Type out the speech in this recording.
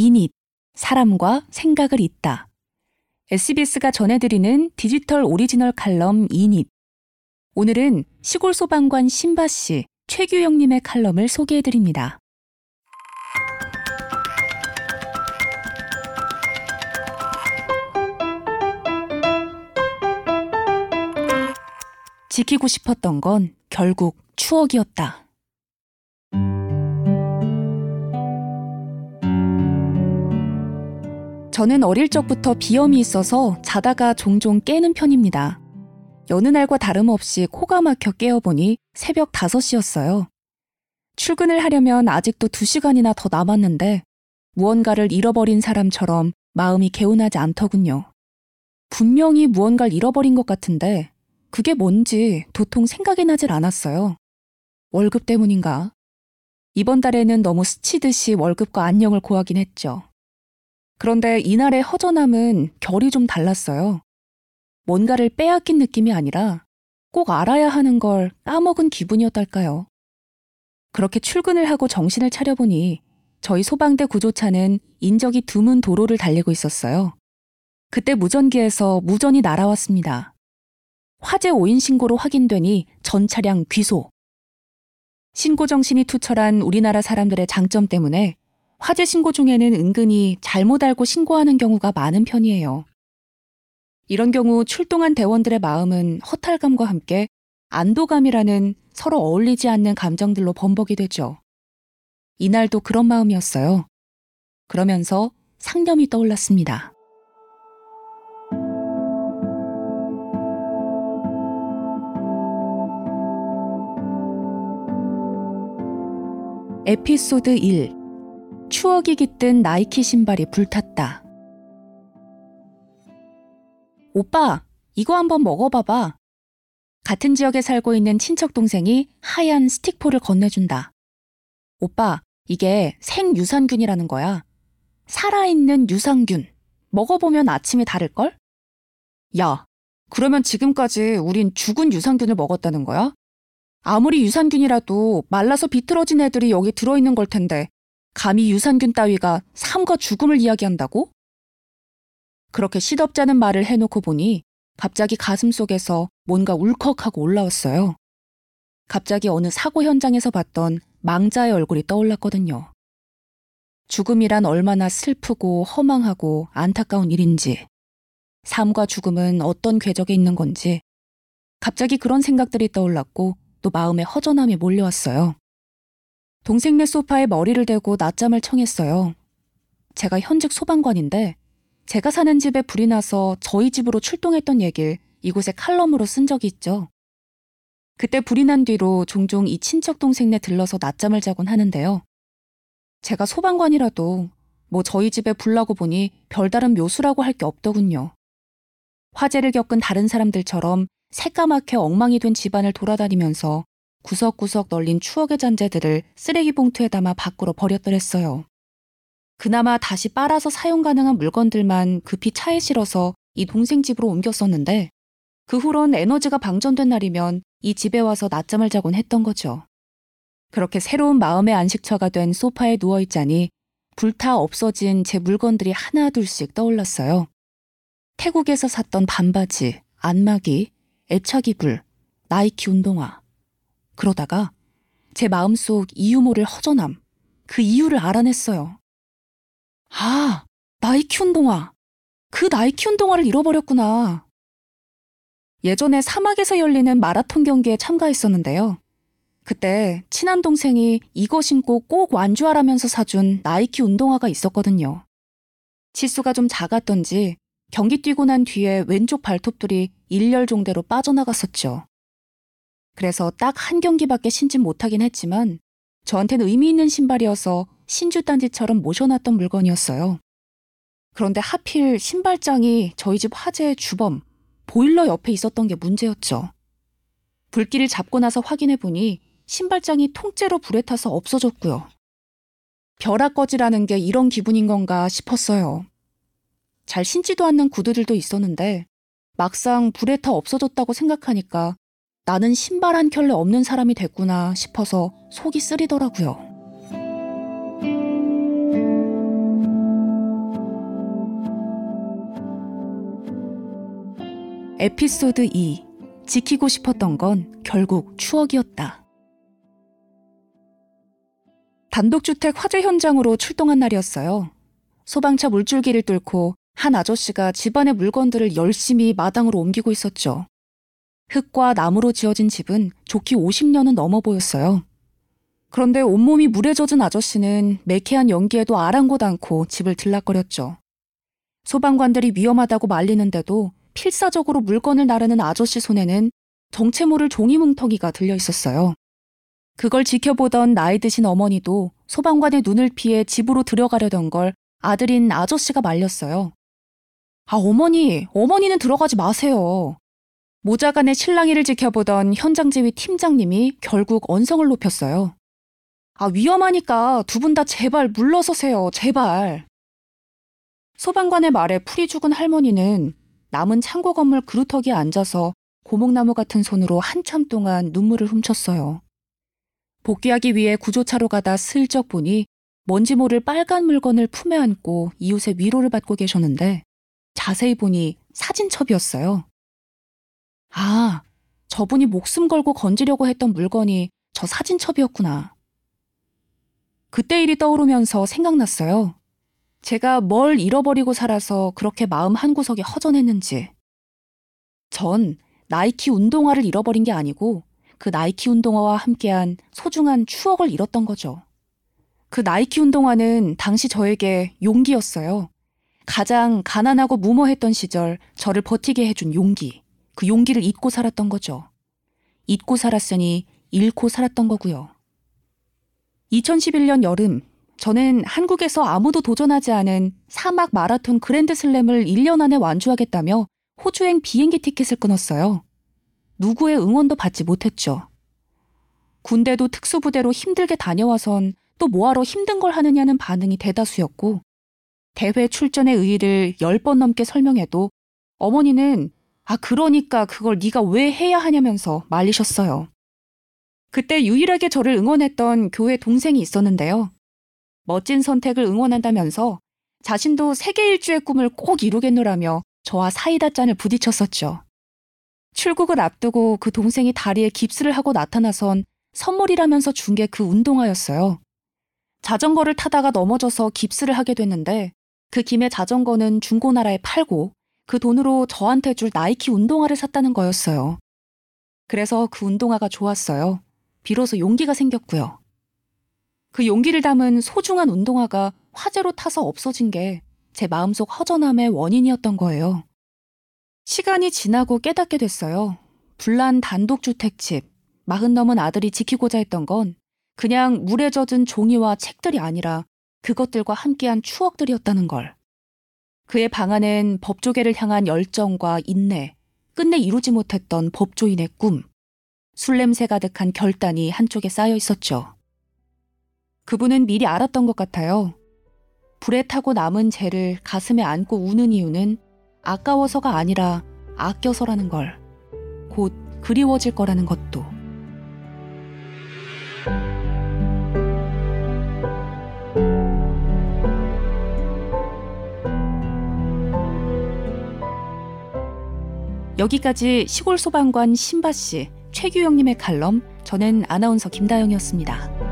이닛, 사람과 생각을 잇다. SBS가 전해드리는 디지털 오리지널 칼럼 이닛. 오늘은 시골 소방관 심바 씨, 최규영님의 칼럼을 소개해드립니다. 지키고 싶었던 건 결국 추억이었다. 저는 어릴 적부터 비염이 있어서 자다가 종종 깨는 편입니다. 여느 날과 다름없이 코가 막혀 깨어보니 새벽 5시였어요. 출근을 하려면 아직도 2시간이나 더 남았는데 무언가를 잃어버린 사람처럼 마음이 개운하지 않더군요. 분명히 무언가를 잃어버린 것 같은데 그게 뭔지 도통 생각이 나질 않았어요. 월급 때문인가? 이번 달에는 너무 스치듯이 월급과 안녕을 고하긴 했죠. 그런데 이날의 허전함은 결이 좀 달랐어요. 뭔가를 빼앗긴 느낌이 아니라 꼭 알아야 하는 걸 까먹은 기분이었달까요? 그렇게 출근을 하고 정신을 차려보니 저희 소방대 구조차는 인적이 드문 도로를 달리고 있었어요. 그때 무전기에서 무전이 날아왔습니다. 화재 오인 신고로 확인되니 전 차량 귀소. 신고 정신이 투철한 우리나라 사람들의 장점 때문에 화재 신고 중에는 은근히 잘못 알고 신고하는 경우가 많은 편이에요. 이런 경우 출동한 대원들의 마음은 허탈감과 함께 안도감이라는 서로 어울리지 않는 감정들로 범벅이 되죠. 이날도 그런 마음이었어요. 그러면서 상념이 떠올랐습니다. 에피소드 1 추억이 깃든 나이키 신발이 불탔다. 오빠, 이거 한번 먹어봐봐. 같은 지역에 살고 있는 친척 동생이 하얀 스틱포를 건네준다. 오빠, 이게 생유산균이라는 거야. 살아있는 유산균. 먹어보면 아침이 다를걸? 야, 그러면 지금까지 우린 죽은 유산균을 먹었다는 거야? 아무리 유산균이라도 말라서 비틀어진 애들이 여기 들어있는 걸 텐데 감히 유산균 따위가 삶과 죽음을 이야기한다고? 그렇게 시덥잖은 말을 해놓고 보니 갑자기 가슴 속에서 뭔가 울컥하고 올라왔어요. 갑자기 어느 사고 현장에서 봤던 망자의 얼굴이 떠올랐거든요. 죽음이란 얼마나 슬프고 허망하고 안타까운 일인지, 삶과 죽음은 어떤 궤적에 있는 건지, 갑자기 그런 생각들이 떠올랐고 또 마음에 허전함이 몰려왔어요. 동생네 소파에 머리를 대고 낮잠을 청했어요. 제가 현직 소방관인데 제가 사는 집에 불이 나서 저희 집으로 출동했던 얘길 이곳에 칼럼으로 쓴 적이 있죠. 그때 불이 난 뒤로 종종 이 친척 동생네 들러서 낮잠을 자곤 하는데요. 제가 소방관이라도 뭐 저희 집에 불나고 보니 별다른 묘수라고 할 게 없더군요. 화재를 겪은 다른 사람들처럼 새까맣게 엉망이 된 집안을 돌아다니면서 구석구석 널린 추억의 잔재들을 쓰레기 봉투에 담아 밖으로 버렸더랬어요. 그나마 다시 빨아서 사용 가능한 물건들만 급히 차에 실어서 이 동생 집으로 옮겼었는데 그 후론 에너지가 방전된 날이면 이 집에 와서 낮잠을 자곤 했던 거죠. 그렇게 새로운 마음의 안식처가 된 소파에 누워있자니 불타 없어진 제 물건들이 하나둘씩 떠올랐어요. 태국에서 샀던 반바지, 안마기, 애착이불, 나이키 운동화. 그러다가 제 마음속 이유 모를 허전함, 그 이유를 알아냈어요. 아, 나이 키 운 동화. 그 나이 키 운 동화를 잃어버렸구나. 예전에 사막에서 열리는 마라톤 경기에 참가했었는데요. 그때 친한 동생이 이거 신고 꼭 완주하라면서 사준 나이키 운동화가 있었거든요. 치수가 좀 작았던지 경기 뛰고 난 뒤에 왼쪽 발톱들이 일렬 종대로 빠져나갔었죠. 그래서 딱 한 경기밖에 신진 못하긴 했지만 저한테는 의미 있는 신발이어서 신주단지처럼 모셔놨던 물건이었어요. 그런데 하필 신발장이 저희 집 화재의 주범, 보일러 옆에 있었던 게 문제였죠. 불길을 잡고 나서 확인해 보니 신발장이 통째로 불에 타서 없어졌고요. 벼락 꺼지라는 게 이런 기분인 건가 싶었어요. 잘 신지도 않는 구두들도 있었는데 막상 불에 타 없어졌다고 생각하니까 나는 신발 한 켤레 없는 사람이 됐구나 싶어서 속이 쓰리더라고요. 에피소드 2 지키고 싶었던 건 결국 추억이었다. 단독주택 화재 현장으로 출동한 날이었어요. 소방차 물줄기를 뚫고 한 아저씨가 집안의 물건들을 열심히 마당으로 옮기고 있었죠. 흙과 나무로 지어진 집은 좋기 50년은 넘어 보였어요. 그런데 온몸이 물에 젖은 아저씨는 매캐한 연기에도 아랑곳 않고 집을 들락거렸죠. 소방관들이 위험하다고 말리는데도 필사적으로 물건을 나르는 아저씨 손에는 정체 모를 종이 뭉텅이가 들려 있었어요. 그걸 지켜보던 나이 드신 어머니도 소방관의 눈을 피해 집으로 들어가려던 걸 아들인 아저씨가 말렸어요. 아, 어머니, 어머니는 들어가지 마세요. 모자간의 신랑이를 지켜보던 현장 지휘 팀장님이 결국 언성을 높였어요. 아, 위험하니까 두 분 다 제발 물러서세요, 제발. 소방관의 말에 풀이 죽은 할머니는 남은 창고 건물 그루터기에 앉아서 고목나무 같은 손으로 한참 동안 눈물을 훔쳤어요. 복귀하기 위해 구조차로 가다 슬쩍 보니 뭔지 모를 빨간 물건을 품에 안고 이웃의 위로를 받고 계셨는데 자세히 보니 사진첩이었어요. 아, 저분이 목숨 걸고 건지려고 했던 물건이 저 사진첩이었구나. 그때 일이 떠오르면서 생각났어요. 제가 뭘 잃어버리고 살아서 그렇게 마음 한구석에 허전했는지. 전 나이키 운동화를 잃어버린 게 아니고 그 나이키 운동화와 함께한 소중한 추억을 잃었던 거죠. 그 나이키 운동화는 당시 저에게 용기였어요. 가장 가난하고 무모했던 시절 저를 버티게 해준 용기. 그 용기를 잊고 살았던 거죠. 잊고 살았으니 잃고 살았던 거고요. 2011년 여름, 저는 한국에서 아무도 도전하지 않은 사막 마라톤 그랜드 슬램을 1년 안에 완주하겠다며 호주행 비행기 티켓을 끊었어요. 누구의 응원도 받지 못했죠. 군대도 특수부대로 힘들게 다녀와선 또 뭐하러 힘든 걸 하느냐는 반응이 대다수였고, 대회 출전의 의의를 10번 넘게 설명해도 어머니는 아, 그러니까 그걸 네가 왜 해야 하냐면서 말리셨어요. 그때 유일하게 저를 응원했던 교회 동생이 있었는데요. 멋진 선택을 응원한다면서 자신도 세계 일주의 꿈을 꼭 이루겠노라며 저와 사이다 잔을 부딪혔었죠. 출국을 앞두고 그 동생이 다리에 깁스를 하고 나타나선 선물이라면서 준 게 그 운동화였어요. 자전거를 타다가 넘어져서 깁스를 하게 됐는데 그 김에 자전거는 중고나라에 팔고 그 돈으로 저한테 줄 나이키 운동화를 샀다는 거였어요. 그래서 그 운동화가 좋았어요. 비로소 용기가 생겼고요. 그 용기를 담은 소중한 운동화가 화재로 타서 없어진 게 제 마음속 허전함의 원인이었던 거예요. 시간이 지나고 깨닫게 됐어요. 불난 단독주택집, 마흔 넘은 아들이 지키고자 했던 건 그냥 물에 젖은 종이와 책들이 아니라 그것들과 함께한 추억들이었다는 걸. 그의 방 안엔 법조계를 향한 열정과 인내, 끝내 이루지 못했던 법조인의 꿈, 술 냄새 가득한 결단이 한쪽에 쌓여 있었죠. 그분은 미리 알았던 것 같아요. 불에 타고 남은 죄를 가슴에 안고 우는 이유는 아까워서가 아니라 아껴서라는 걸. 곧 그리워질 거라는 것도. 여기까지 시골 소방관 신바 씨, 최규영님의 칼럼, 저는 아나운서 김다영이었습니다.